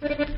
Thank you.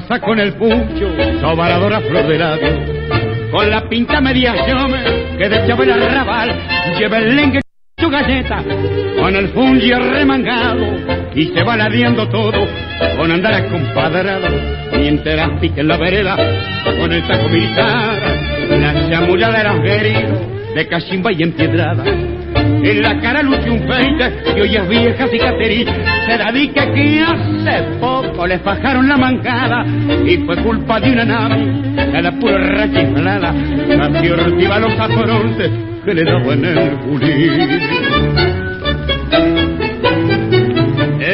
Pasa con el pucho, sobaradora flor de labio, con la pinta media llome que de el arrabal, lleva el lengue su galleta, con el fungi remangado, y se va ladeando todo, con andar acompadrado, mientras pique en la vereda, con el taco militar, la chamullada era de cachimba y empiedrada en la cara luce un peite y hoy es vieja cicatriz. Se dedica que hace poco le fajaron la mancada y fue culpa de una nave la pura rachiflada. Casi ortiva los afrontes que le daban el pulir.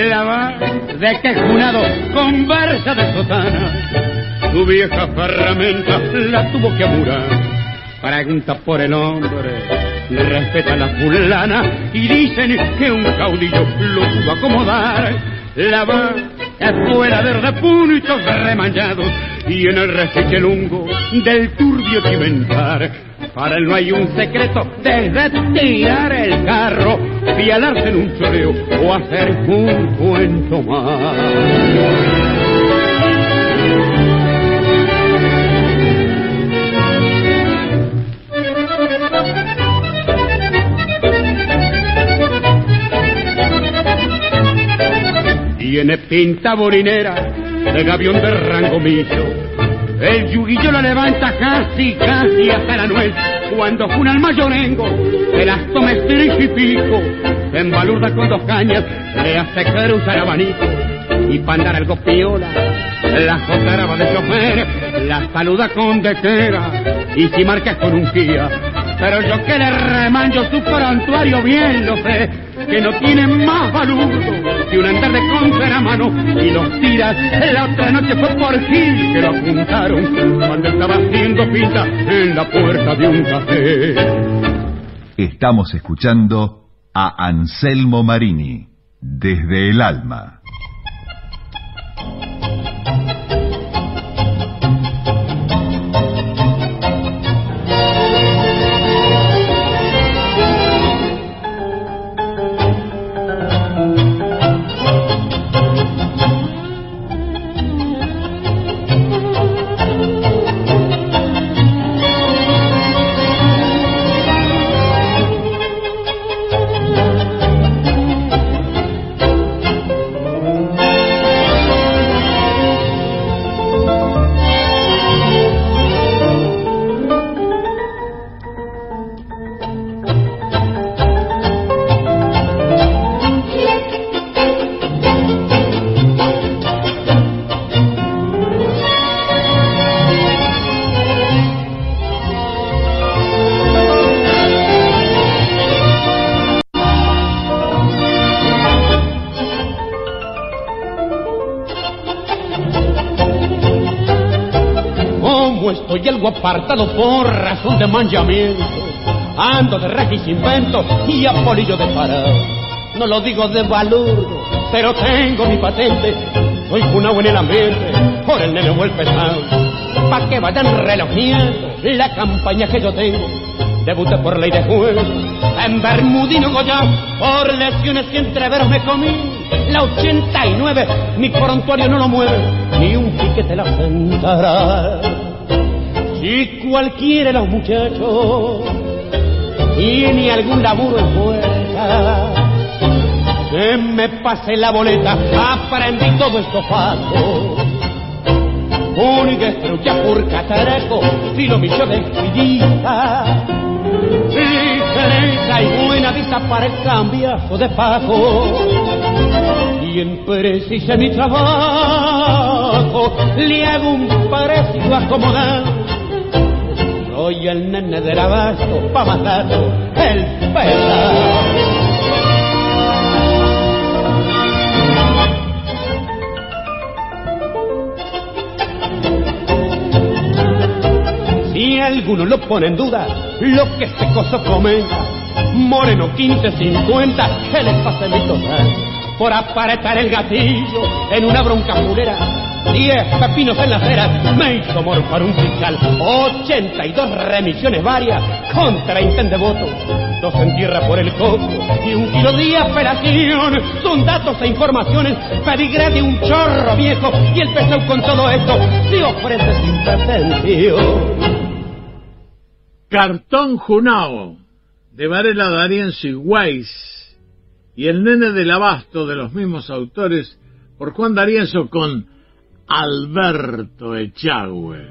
La va de que junado conversa de sotana. Su vieja ferramenta la tuvo que amurar. Pregunta por el hombre le respeta la fulana y dicen que un caudillo lo pudo acomodar. La va fuera de repuntos remañados y en el lungo del turbio cimentar. Para él no hay un secreto desde tirar el carro, fialarse en un choreo o hacer un cuento más. Tiene pinta borinera de gavión de rango millo. El yuguillo lo levanta casi, casi hasta la nuez. Cuando juna el mayorengo, el toma y pico, en baluda con dos cañas, le hace usar abanico. Y para andar algo piola, la va de chofer, la saluda con detera, y si marcas con un guía. Pero yo que le remanjo su prontuario bien lo sé, que no tiene más valor que un andar de contra a mano y los tiras. La otra noche fue por Gil que lo apuntaron cuando estaba haciendo pinta en la puerta de un café. Estamos escuchando a Anselmo Marini desde el alma. Apartado por razón de manchamiento. Ando de regis invento y a polillo de parado. No lo digo de valor, pero tengo mi patente. Soy una en el ambiente, por el nene el pesado. Pa' que vayan relojeando la campaña que yo tengo. Debuté por ley de juego, en Bermudino Goya, por lesiones y entreveros me comí. La 89, mi prontuario no lo mueve, ni un piquete la sentará Si cualquiera de los muchachos tiene algún laburo en puerta, que me pase la boleta, aprendí todo esto paso. Única estrucha por cataraco, si lo milló de esquillita. Ligereza y buena vista para el cambiazo de paco. Y en precisa mi trabajo, le hago un parecido acomodado soy el nene del abajo pa' matarlo el pesado. Si alguno lo pone en duda, lo que este coso comenta, Moreno 15, 50, que les pase mi total? Por aparetar el gatillo en una bronca mulera 10 pepinos en la acera, me hizo morfar un fiscal, 82 remisiones varias contra intento de votos, dos en tierra por el coco y un kilo de apelación. Son datos e informaciones, pedigré de un chorro viejo y el peso con todo esto se ofrece sin pretencio. Cartón Junao, de Varela Darienzo y Weiss, y El Nene del Abasto, de los mismos autores, por Juan Darienzo con Alberto Echagüe.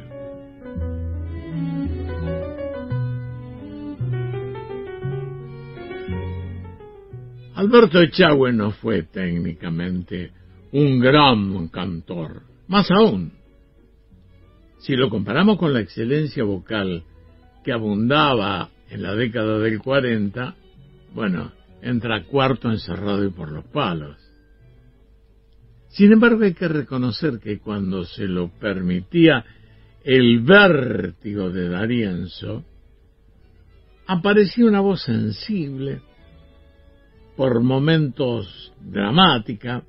Alberto Echagüe no fue técnicamente un gran cantor, más aún, si lo comparamos con la excelencia vocal que abundaba en la década del 40, bueno, entra cuarto encerrado y por los palos. Sin embargo, hay que reconocer que cuando se lo permitía el vértigo de Darienzo, aparecía una voz sensible, por momentos dramática,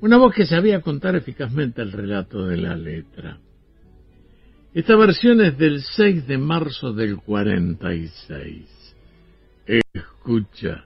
una voz que sabía contar eficazmente el relato de la letra. Esta versión es del 6 de marzo del 46. Escucha.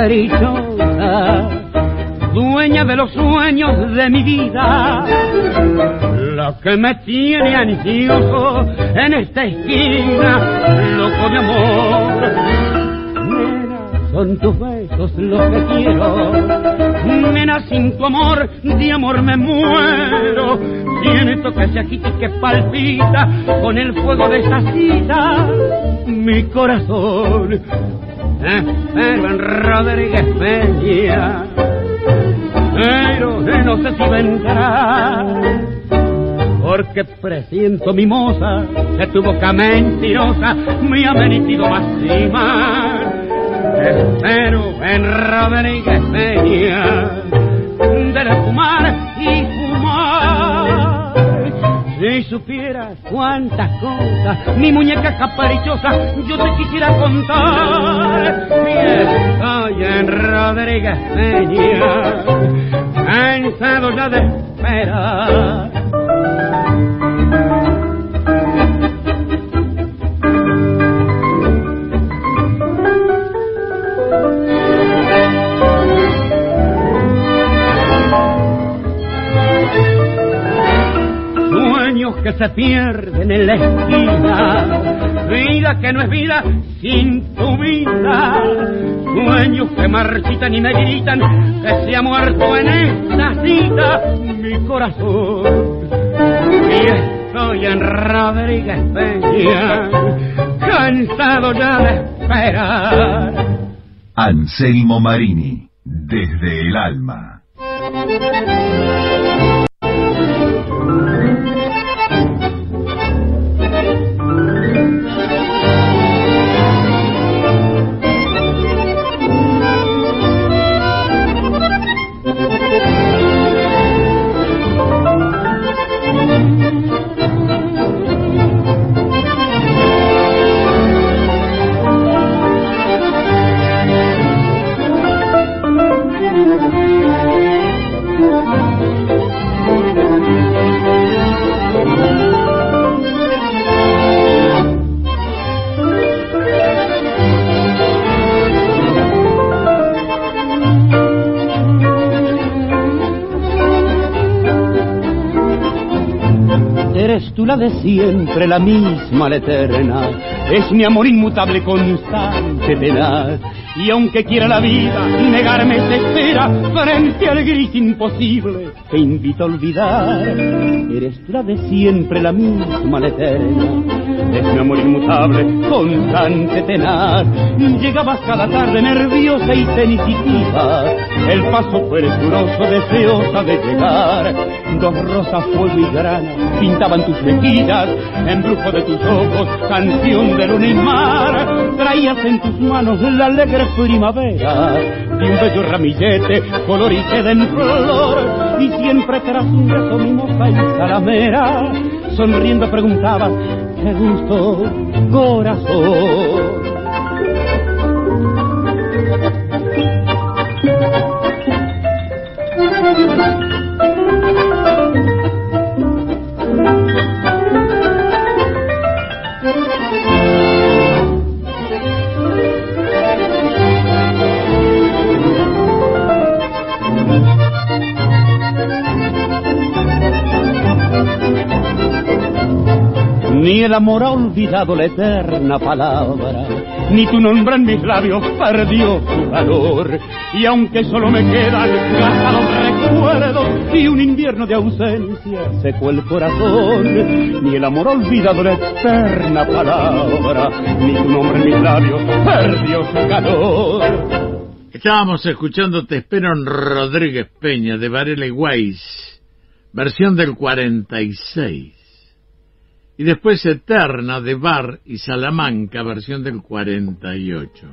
Caprichosa, dueña de los sueños de mi vida, la que me tiene ansioso en esta esquina, loco de amor. Son tus besos los que quiero, nena, sin tu amor, de amor me muero. Siento que se agita y que palpita con el fuego de esta cita mi corazón. Eh, pero en Rodríguez Peña, pero eh, no sé si vendrá, porque presiento mi moza que tu boca mentirosa me ha merecido más y. Espero en Rodríguez Peña, de fumar y. Si supieras cuántas cosas, mi muñeca caprichosa, yo te quisiera contar. Y estoy en Rodríguez Peña, cansado ya de esperar. Que se pierden en la esquina, vida que no es vida sin tu vida. marchitan y me gritan que se ha muerto en esta cita mi corazón. Y estoy en Rodríguez Peña, cansado ya de esperar. Anselmo Marini, desde el alma. La de siempre, la misma, la eterna. Es mi amor inmutable, constante, tenaz. Y aunque quiera la vida negarme se espera frente al gris imposible que invito a olvidar. Eres tú la de siempre, la misma, la eterna es mi amor inmutable, constante, tenaz. Llegabas cada tarde nerviosa y sensitiva, el paso fue presuroso, deseosa de llegar. Dos rosas, fuego y grana pintaban tus mejillas, embrujo de tus ojos, canción de luna y mar. Traías en tus manos la alegre primavera de un bello ramillete, color y queda en flor. Y siempre tras un beso mimosa y salamera, sonriendo preguntabas qué gusto, corazón. Amor ha olvidado la eterna palabra, ni tu nombre en mis labios perdió su valor. Y aunque solo me quedan gastados recuerdos y un invierno de ausencia secó el corazón, ni el amor ha olvidado la eterna palabra, ni tu nombre en mis labios perdió su calor. Estábamos escuchando Te espero en Rodríguez Peña de Varela y Weiss, versión del 46. Y después Eterna de Bar y Salamanca, versión del 48.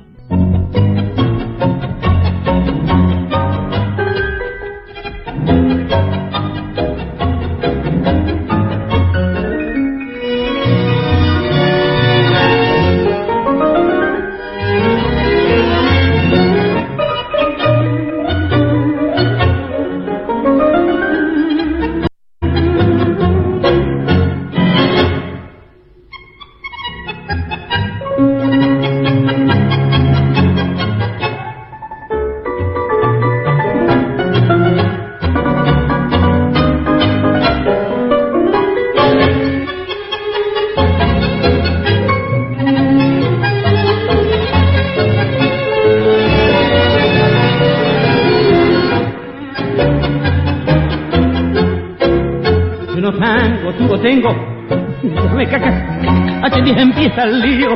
Empieza el lío.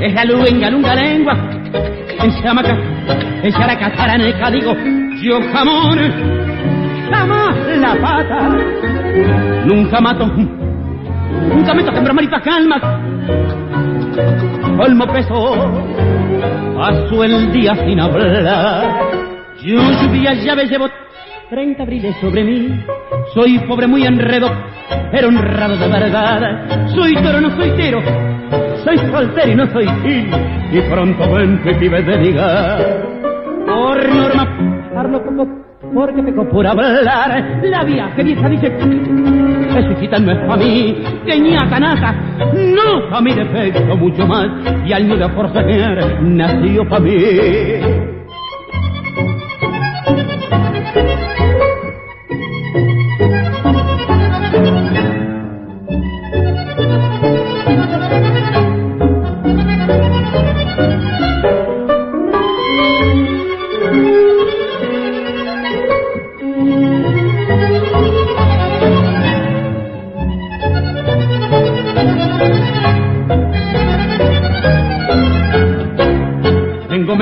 Es la luenga, lunga lengua. En chamaca, en characachaраneca, digo, yo jamón, jamás la pata. Nunca mato, nunca meto en y pa' calma. Colmo peso, paso el día sin hablar. Yo lluvia llave llevo 30 abriles sobre mí. Soy pobre, muy enredo, pero honrado de verdad. Soy toro, no soy tero, soy soltero y no soy gil, y pronto ven pibe de ligar. Por norma, hablo poco porque peco por hablar. La vieja vieja dice, Jesucita no es para mí, tenía canata, no para mi defecto mucho más, y al nudo forcejear nació para mí.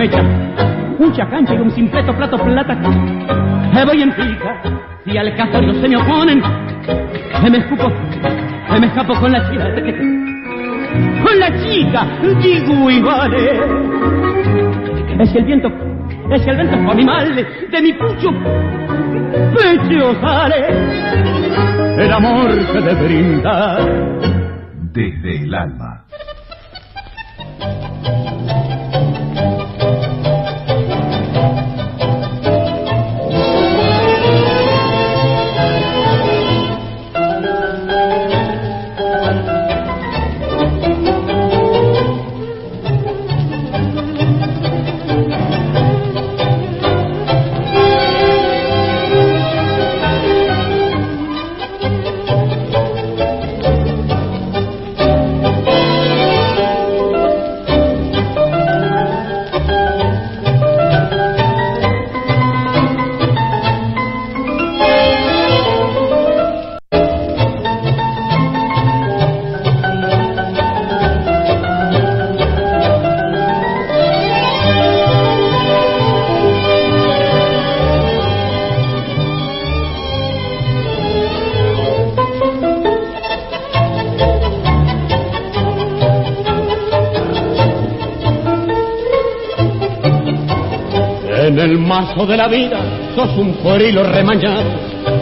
Mecha, mucha cancha y un simpleto plato plata. Me voy en pica, si al casorio se me oponen, se me escupo, se me escapo con la chica. Con la chica, digo y vale. Es el viento, es el viento con mi mal, de mi pucho, pecho sale. El amor que te brinda. Desde el alma. Mazo de la vida sos un cuerilo remañado,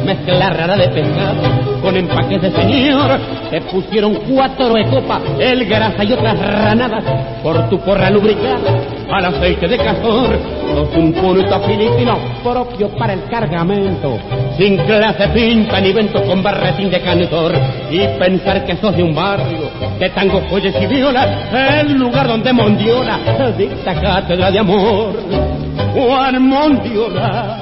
mezcla rara de pescado con empaques de señor. Te pusieron cuatro de copa, el grasa y otras ranadas por tu porra lubricada al aceite de castor. Sos un puerto filipino propio para el cargamento, sin clase pinta ni vento con barretín de cantor. Y pensar que sos de un barrio de tango, joyas y violas, el lugar donde Mondiola dicta cátedra de amor. Juan Mondiola.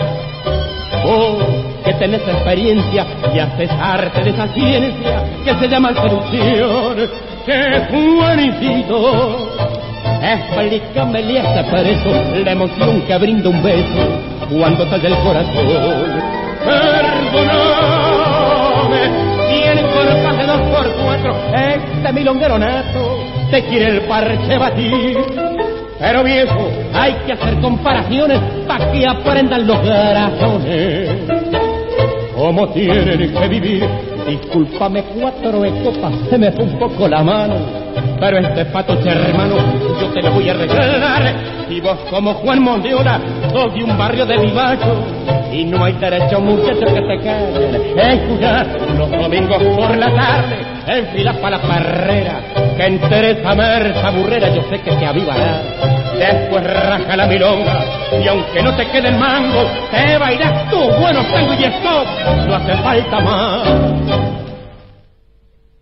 Oh, que tenés experiencia y haces arte de esa ciencia que se llama seducción. ¡Qué buenito! Explícame este preso la emoción que brinda un beso cuando sale el corazón. Perdóname, cuerpas de dos por cuatro, este milonguero nato te quiere el parche batir. Pero viejo, hay que hacer comparaciones para que aprendan los corazones. ¿Cómo tienen que vivir? Discúlpame, cuatro de copas, se me fue un poco la mano. Pero este patoche hermano, yo te lo voy a regalar. Y vos como Juan Mondiola, sos de un barrio de Vivacho. Y no hay derecho, muchacho, que te callen. Escuchar los domingos por la tarde, en filas para la parrera. Que en Teresa Merza Burrera yo sé que te avivará. Después raja la milonga y aunque no te quede el mango, te bailas tú, bueno tango y stop, no hace falta más.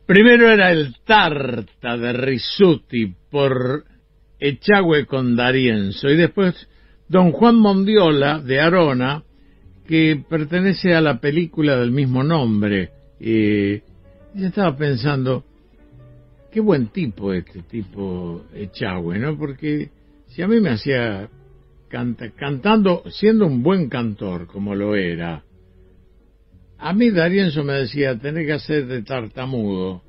Primero era el Tarta de Risuti por Echagüe con Darienzo y después Don Juan Mondiola de Arona que pertenece a la película del mismo nombre. Y yo estaba pensando, qué buen tipo este tipo Echagüe, ¿no? Porque si a mí me hacía canta, cantando, siendo un buen cantor como lo era, a mí Darienzo me decía, tenés que hacer de tartamudo.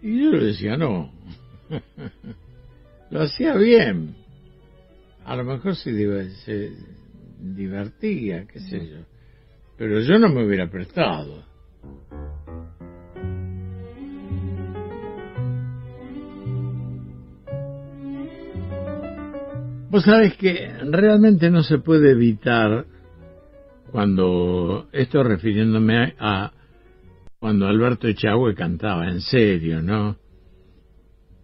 Y yo le decía, no. lo hacía bien. A lo mejor se, se divertía, qué sé yo. Pero yo no me hubiera prestado. Vos sabés que realmente no se puede evitar cuando esto refiriéndome a cuando Alberto Echagüe cantaba en serio, ¿no?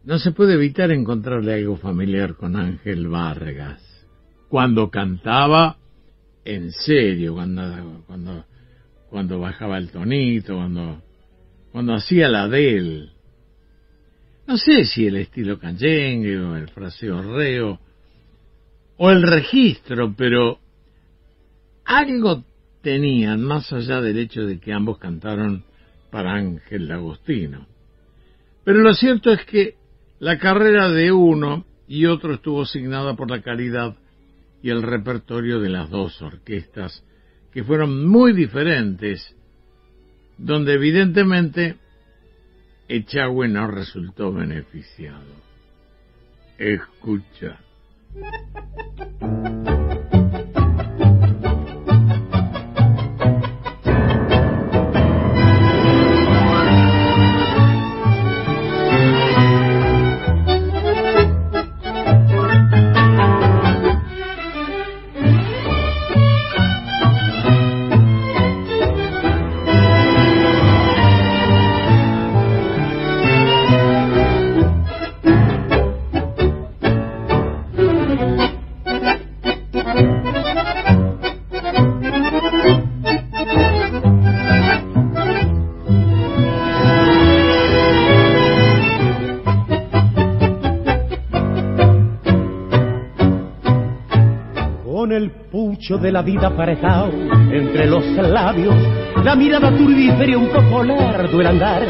No se puede evitar encontrarle algo familiar con Ángel Vargas. Cuando cantaba en serio, cuando, cuando, cuando bajaba el tonito, cuando, cuando hacía la de él. No sé si el estilo canyengue o el fraseo reo o el registro, pero algo tenían más allá del hecho de que ambos cantaron para Ángel Agostino. Pero lo cierto es que la carrera de uno y otro estuvo asignada por la calidad y el repertorio de las dos orquestas, que fueron muy diferentes, donde evidentemente Echagüe no resultó beneficiado. Escucha. Thank you. Pucho de la vida aparejado entre los labios, la mirada turbífera un poco lerdo el andar.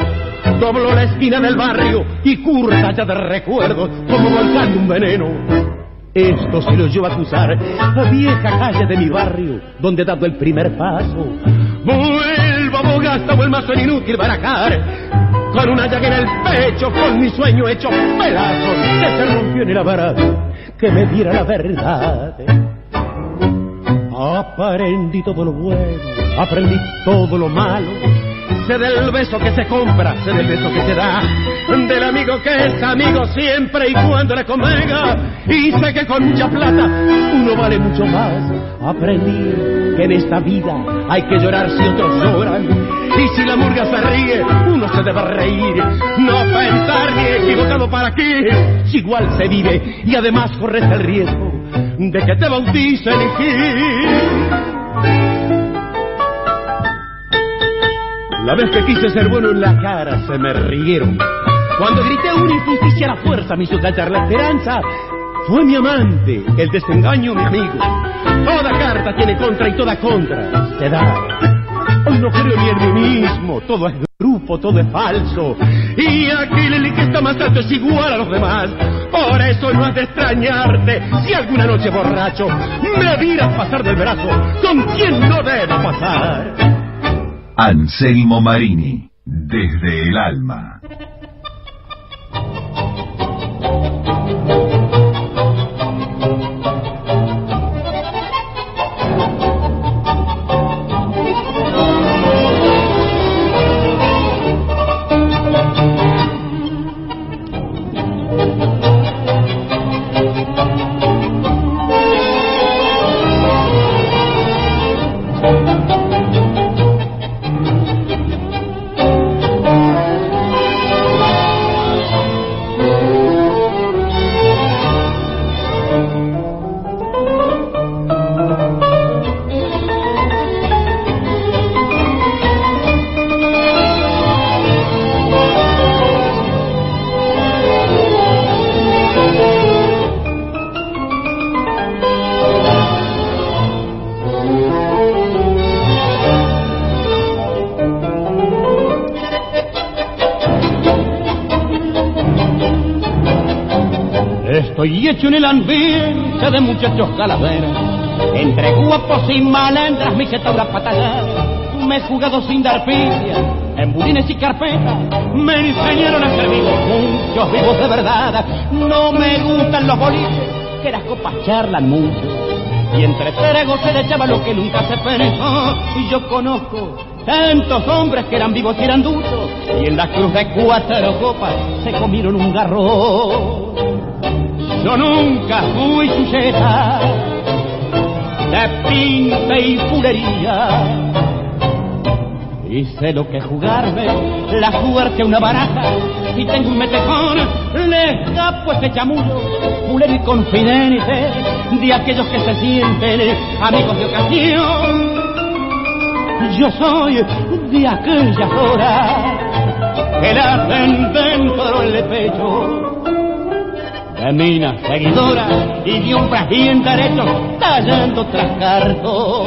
Dobló la esquina del barrio y curta ya de recuerdos como volcando un veneno. Esto sí lo llevo a acusar, la vieja calle de mi barrio, donde he dado el primer paso. Vuelvo a Bogasta, vuelvo a inútil barajar con una llaga en el pecho, con mi sueño hecho pedazos, que se rompió en el abrazo, que me diera la verdad. Aprendí todo lo bueno, aprendí todo lo malo. Sé del beso que se compra, sé del beso que se da, del amigo que es amigo siempre y cuando le convenga. Y sé que con mucha plata uno vale mucho más. Aprendí que en esta vida hay que llorar si otros lloran. Y si la murga se ríe, uno se debe reír. No pensar ni equivocado para qué, si igual se vive y además corres el riesgo de que te bauticen y La vez que quise ser bueno en la cara se me rieron. Cuando grité una injusticia la fuerza me hizo callar la esperanza. Fue mi amante, el desengaño mi amigo. Toda carta tiene contra y toda contra se da. Hoy no creo ni en mí mismo, todo es grupo, todo es falso. Y aquel que está más alto es igual a los demás. Por eso no has de extrañarte si alguna noche borracho me vieras pasar del brazo con quien no debo pasar. Anselmo Marini, desde el alma. Hecho en el ambiente de muchachos calaveras, entre guapos y malandras, mis getaduras patadas. Me he jugado sin dar pilla, en budines y carpetas, me enseñaron a ser vivos, muchos vivos de verdad. No me gustan los boliches, que las copas charlan mucho. Y entre tragos se echaba lo que nunca se pensó. Y yo conozco tantos hombres que eran vivos y eran duros. Y en la cruz de cuatro copas se comieron un garro. Yo nunca fui sujeta de pinta y pulería. Y sé lo que jugarme, la suerte una baraja. Y tengo un metejón, le escapo ese chamullo, pulero y confidente de aquellos que se sienten amigos de ocasión. Yo soy de aquellas horas que la dentro del pecho de minas seguidoras y de hombres bien derechos tallando tras cartón.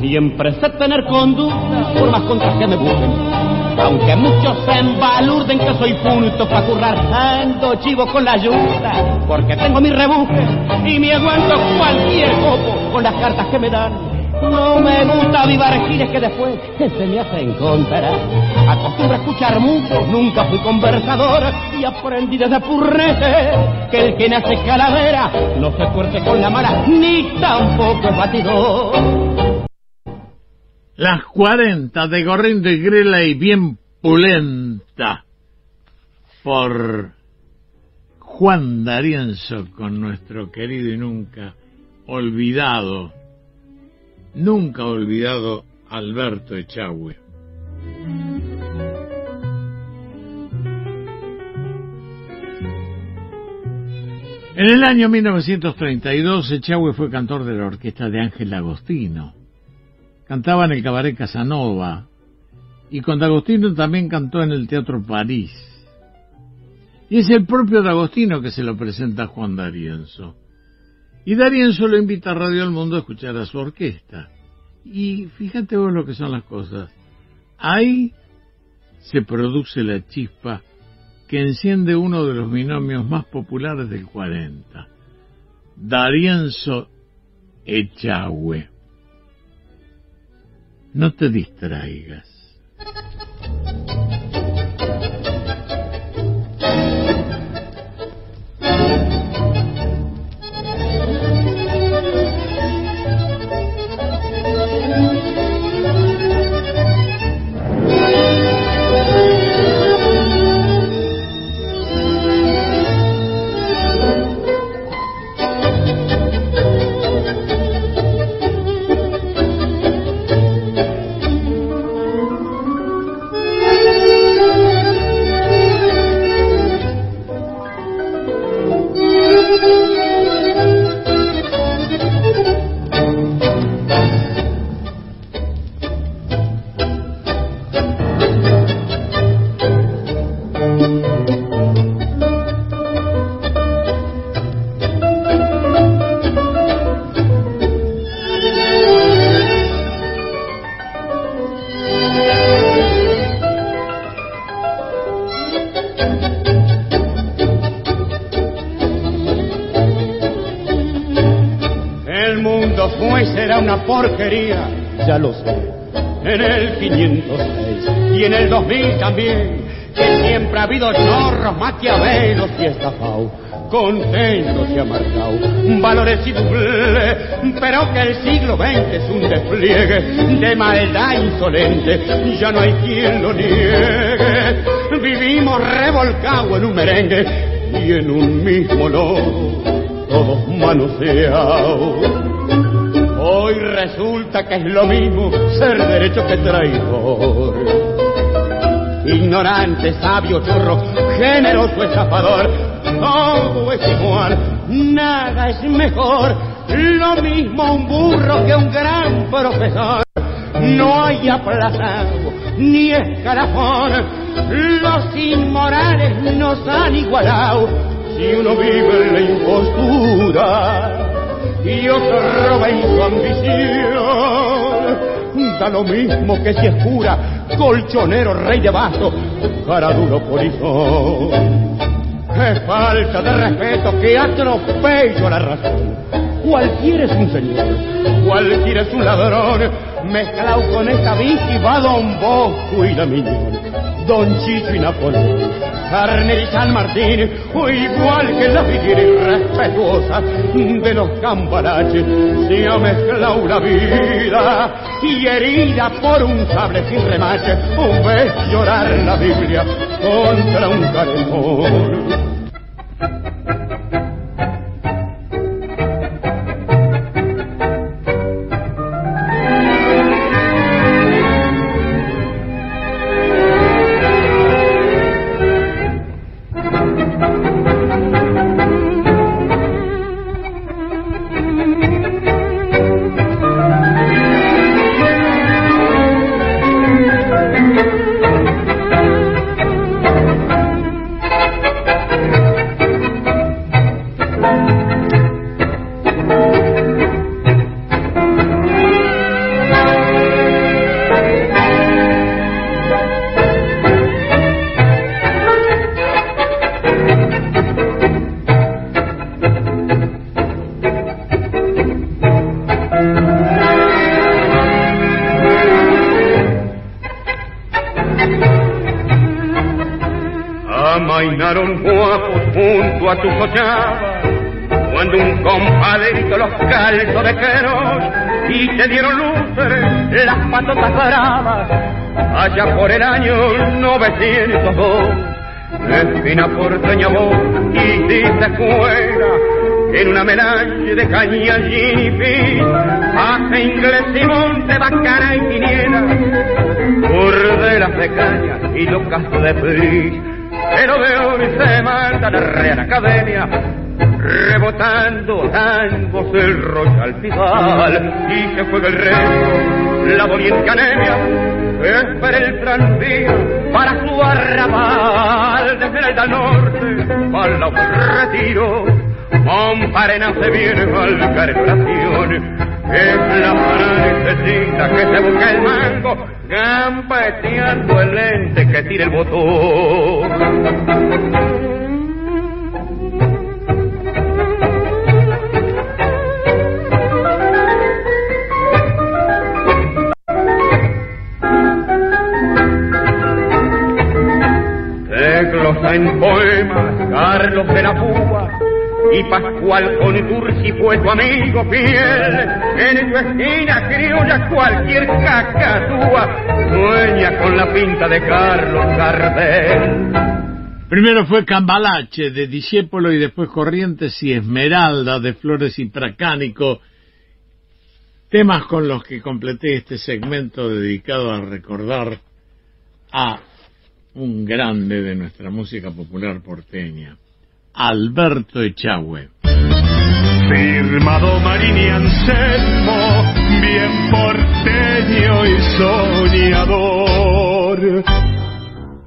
Siempre sé tener conducta por más contras que me busquen. Aunque muchos se embalurden que soy punto para currar, ando chivo con la ayuda, porque tengo mi rebuje y me aguanto cualquier copo con las cartas que me dan. No me gusta avivar giles que después se me hacen contra. Acostumbro a escuchar mucho, nunca fui conversador y aprendí desde purrete que el que nace calavera no se fuerte con la mala ni tampoco es batidor. Las 40 de Gorrindo y Grela y bien pulenta por Juan D'Arienzo con nuestro querido y nunca olvidado, nunca olvidado Alberto Echagüe. En el año 1932 Echagüe fue cantor de la orquesta de Ángel Agostino. Cantaba en el cabaret Casanova y con D'Agostino también cantó en el Teatro París. Y es el propio D'Agostino que se lo presenta a Juan D'Arienzo. Y D'Arienzo lo invita a Radio El Mundo a escuchar a su orquesta. Y fíjate vos lo que son las cosas. Ahí se produce la chispa que enciende uno de los binomios más populares del 40, D'Arienzo Echagüe. No te distraigas. Y en el 2000 también, que siempre ha habido chorros, maquiavelos y estafados, contentos y amargados, valores y doble, pero que el siglo XX es un despliegue de maldad insolente, ya no hay quien lo niegue. Vivimos revolcados en un merengue y en un mismo no todos manoseados Hoy resulta que es lo mismo ser derecho que traidor. Ignorante, sabio, chorro, generoso, estafador, todo es igual, nada es mejor. Lo mismo un burro que un gran profesor. No hay aplazado ni escalafón. Los inmorales nos han igualado si uno vive en la impostura y otro roba en su ambición. Da lo mismo que si es pura, colchonero, rey de vaso, cara duro polizón. Qué falta de respeto, que atropello a la razón. Cualquiera es un señor, cualquiera es un ladrón, mezclado con esta bici va Don Bosco y la Miñón, Don Chicho y Napoleón, Carner y San Martín, o igual que la figura irrespetuosa de los campanaches, se ha mezclado la vida y herida por un sable sin remache, ves llorar la Biblia contra un caremón. Amainaron guapos junto a tu cochaba, cuando un compadrito los calzó de queros y te dieron luces las patotas bravas, allá por el año 902. Espina porteña vos hiciste escuela en una melange de caña y hace inglés y monte, bacana y quiniela, burdelas de caña y los de pris pero de hoy se manda la Real Academia rebotando tangos el royal final. Y se fue del resto la doliente anemia espera el tranvía para su arrabal desde el norte para la retiro. Monparena se viene al cargación es la necesita que se busque el mango gambeteando el lente que tire el botón en poemas, Carlos de la Púa y Pascual Contursi fue tu amigo fiel. En tu esquina criolla cualquier cacatúa sueña con la pinta de Carlos Gardel. Primero fue Cambalache de Discépolo y después Corrientes y Esmeralda de Flores y Pracánico. Temas con los que completé este segmento dedicado a recordar a un grande de nuestra música popular porteña, Alberto Echagüe. Firmado Marini Anselmo, bien porteño y sol